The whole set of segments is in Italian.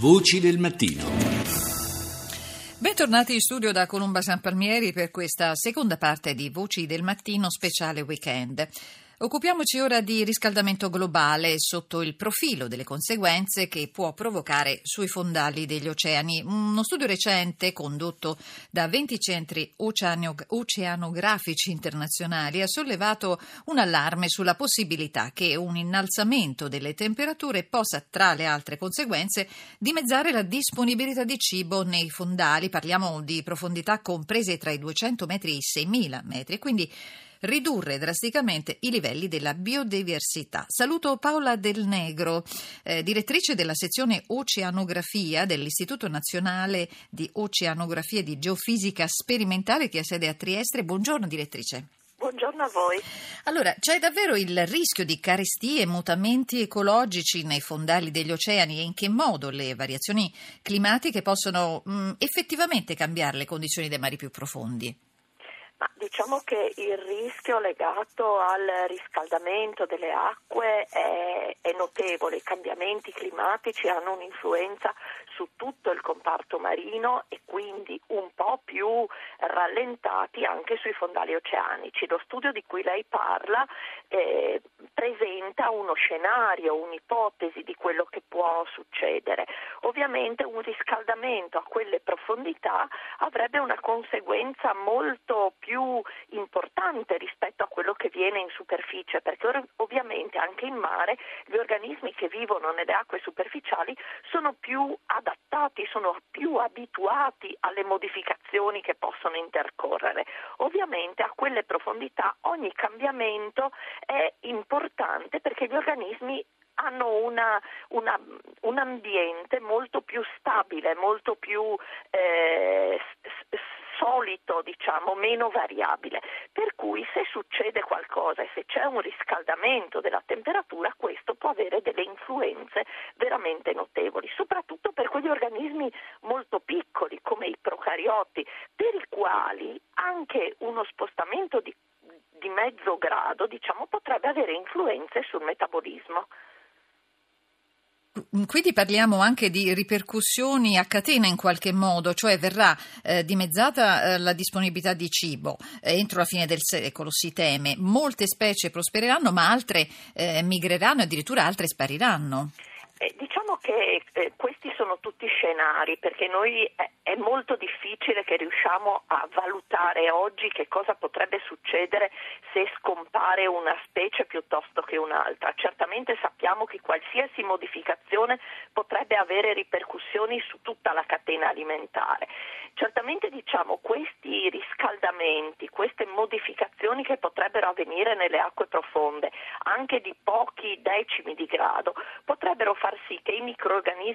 Voci del mattino. Bentornati in studio da Colomba San Palmieri per questa seconda parte di Voci del Mattino speciale weekend. Occupiamoci ora di riscaldamento globale sotto il profilo delle conseguenze che può provocare sui fondali degli oceani. Uno studio recente condotto da 20 centri oceanografici internazionali ha sollevato un allarme sulla possibilità che un innalzamento delle temperature possa, tra le altre conseguenze, dimezzare la disponibilità di cibo nei fondali. Parliamo di profondità comprese tra i 200 metri e i 6.000 metri, quindi ridurre drasticamente i livelli della biodiversità. Saluto Paola Del Negro, eh, direttrice della sezione Oceanografia dell'Istituto Nazionale di Oceanografia e di Geofisica Sperimentale che ha sede a Trieste. Buongiorno direttrice. Buongiorno a voi. Allora, c'è davvero il rischio di carestie e mutamenti ecologici nei fondali degli oceani e in che modo le variazioni climatiche possono mh, mm, effettivamente cambiare le condizioni dei mari più profondi? Ma diciamo che il rischio legato al riscaldamento delle acque è, è, notevole, i cambiamenti climatici hanno un'influenza su tutto il comparto marino e quindi un po' più rallentati anche sui fondali oceanici. Lo studio di cui lei parla eh, presenta uno scenario, un'ipotesi di quello che può succedere. Ovviamente un riscaldamento a quelle profondità avrebbe una conseguenza molto più importante rispetto a quello che viene in superficie, perché ovviamente anche in mare gli organismi che vivono nelle acque superficiali sono più adattati sono più abituati alle modificazioni che possono intercorrere. Ovviamente a quelle profondità ogni cambiamento è importante perché gli organismi hanno una, una, un ambiente molto più stabile, molto più eh, solito, diciamo, meno variabile. Per cui se succede qualcosa e se c'è un riscaldamento della temperatura, questo può avere delle influenze veramente notevoli, soprattutto per quegli organismi molto piccoli come i procarioti, per i quali anche uno spostamento di, di mezzo grado, diciamo, potrebbe avere influenze sul metabolismo. Quindi parliamo anche di ripercussioni a catena in qualche modo, cioè verrà eh, dimezzata eh, la disponibilità di cibo eh, entro la fine del secolo, si teme. Molte specie prospereranno, ma altre eh, migreranno e addirittura altre spariranno. Eh, diciamo che eh, questi sono tutti scenari perché noi è, è, molto difficile che riusciamo a valutare oggi che cosa potrebbe succedere se scompare una specie piuttosto che un'altra. Certamente sappiamo che qualsiasi modificazione potrebbe avere ripercussioni su tutta la catena alimentare. Certamente diciamo questi riscaldamenti, queste modificazioni che potrebbero avvenire nelle acque profonde, anche di pochi decimi di grado, potrebbero far sì che i microorganismi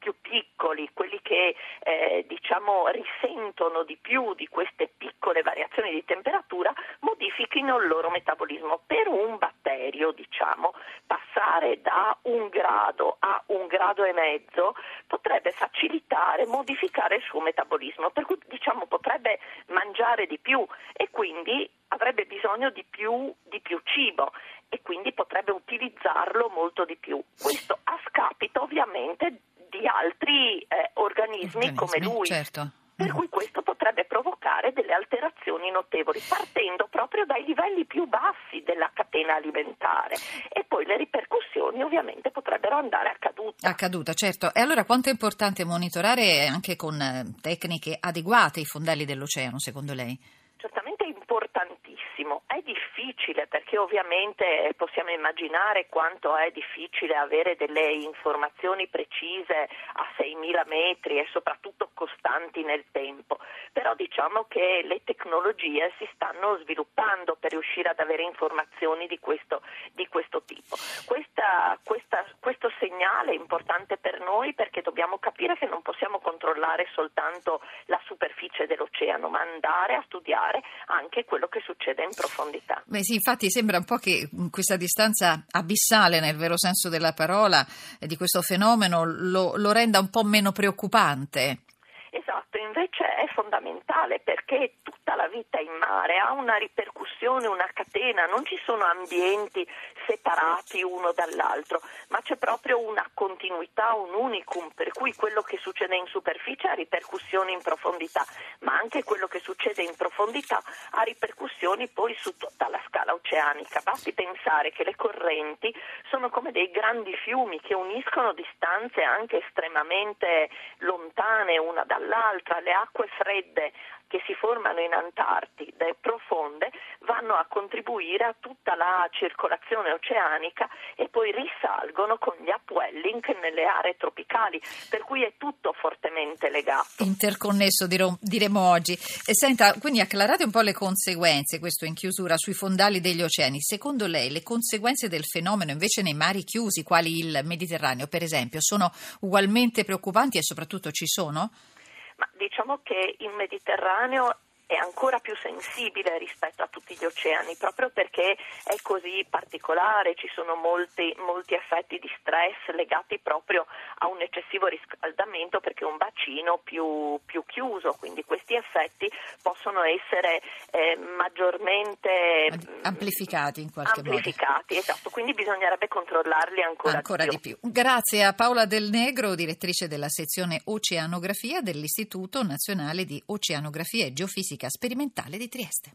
più piccoli, quelli che eh, diciamo risentono di più di queste piccole variazioni di temperatura, modifichino il loro metabolismo. Per un batterio, diciamo, passare da un grado a un grado e mezzo potrebbe facilitare, modificare il suo metabolismo, per cui diciamo potrebbe mangiare di più e quindi avrebbe bisogno di più, di più cibo e quindi potrebbe utilizzarlo molto di più. Questo a scapito ovviamente di altri eh, organismi, organismi, come lui. Certo. Per cui questo potrebbe provocare delle alterazioni notevoli, partendo proprio dai livelli più bassi della catena alimentare. E poi le ripercussioni ovviamente potrebbero andare a caduta. A caduta, certo. E allora quanto è importante monitorare anche con eh, tecniche adeguate i fondali dell'oceano, secondo lei? Certamente è importantissimo. È difficile perché ovviamente possiamo immaginare quanto è difficile avere delle informazioni precise a 6.000 metri e soprattutto costanti nel tempo, però diciamo che le tecnologie si stanno sviluppando per riuscire ad avere informazioni di questo, di questo tipo. Questa, questa, questo segnale è importante per noi perché dobbiamo capire che non possiamo controllare soltanto la superficie dell'oceano, ma andare a studiare anche quello che succede in profondità. Beh sì, infatti sembra un po' che questa distanza abissale nel vero senso della parola eh, di questo fenomeno lo, lo renda un po' meno preoccupante. Esatto, invece è fondamentale perché tutta la vita in mare ha una ripercussione, una catena, non ci sono ambienti separati uno dall'altro, ma c'è proprio una continuità, un unicum, per cui quello che succede in superficie ha ripercussioni in profondità, ma anche quello che succede in profondità ha ripercussioni poi su tutta la scala oceanica. Basti pensare che le correnti sono come dei grandi fiumi che uniscono distanze anche estremamente lontane una dall'altra, le acque fredde che si formano in Antartide profonde vanno a contribuire a tutta la circolazione oceanica e poi risalgono con gli upwelling nelle aree tropicali, per cui è tutto fortemente legato. Interconnesso diremo oggi. E senta, quindi acclarate un po' le conseguenze, questo in chiusura, sui fondali degli oceani. Secondo lei le conseguenze del fenomeno invece nei mari chiusi, quali il Mediterraneo per esempio, sono ugualmente preoccupanti e soprattutto ci sono? Ma diciamo che il Mediterraneo è ancora più sensibile rispetto a tutti gli oceani, proprio perché è così particolare, ci sono molti, molti effetti di stress legati proprio a un eccessivo riscaldamento perché è un bacino più, più chiuso, quindi questi effetti possono essere eh, maggiormente amplificati in qualche amplificati, modo. Esatto, quindi bisognerebbe controllarli ancora, ancora di, più. di più. Grazie a Paola Del Negro, direttrice della sezione Oceanografia dell'Istituto Nazionale di Oceanografia e Geofisica Sperimentale di Trieste.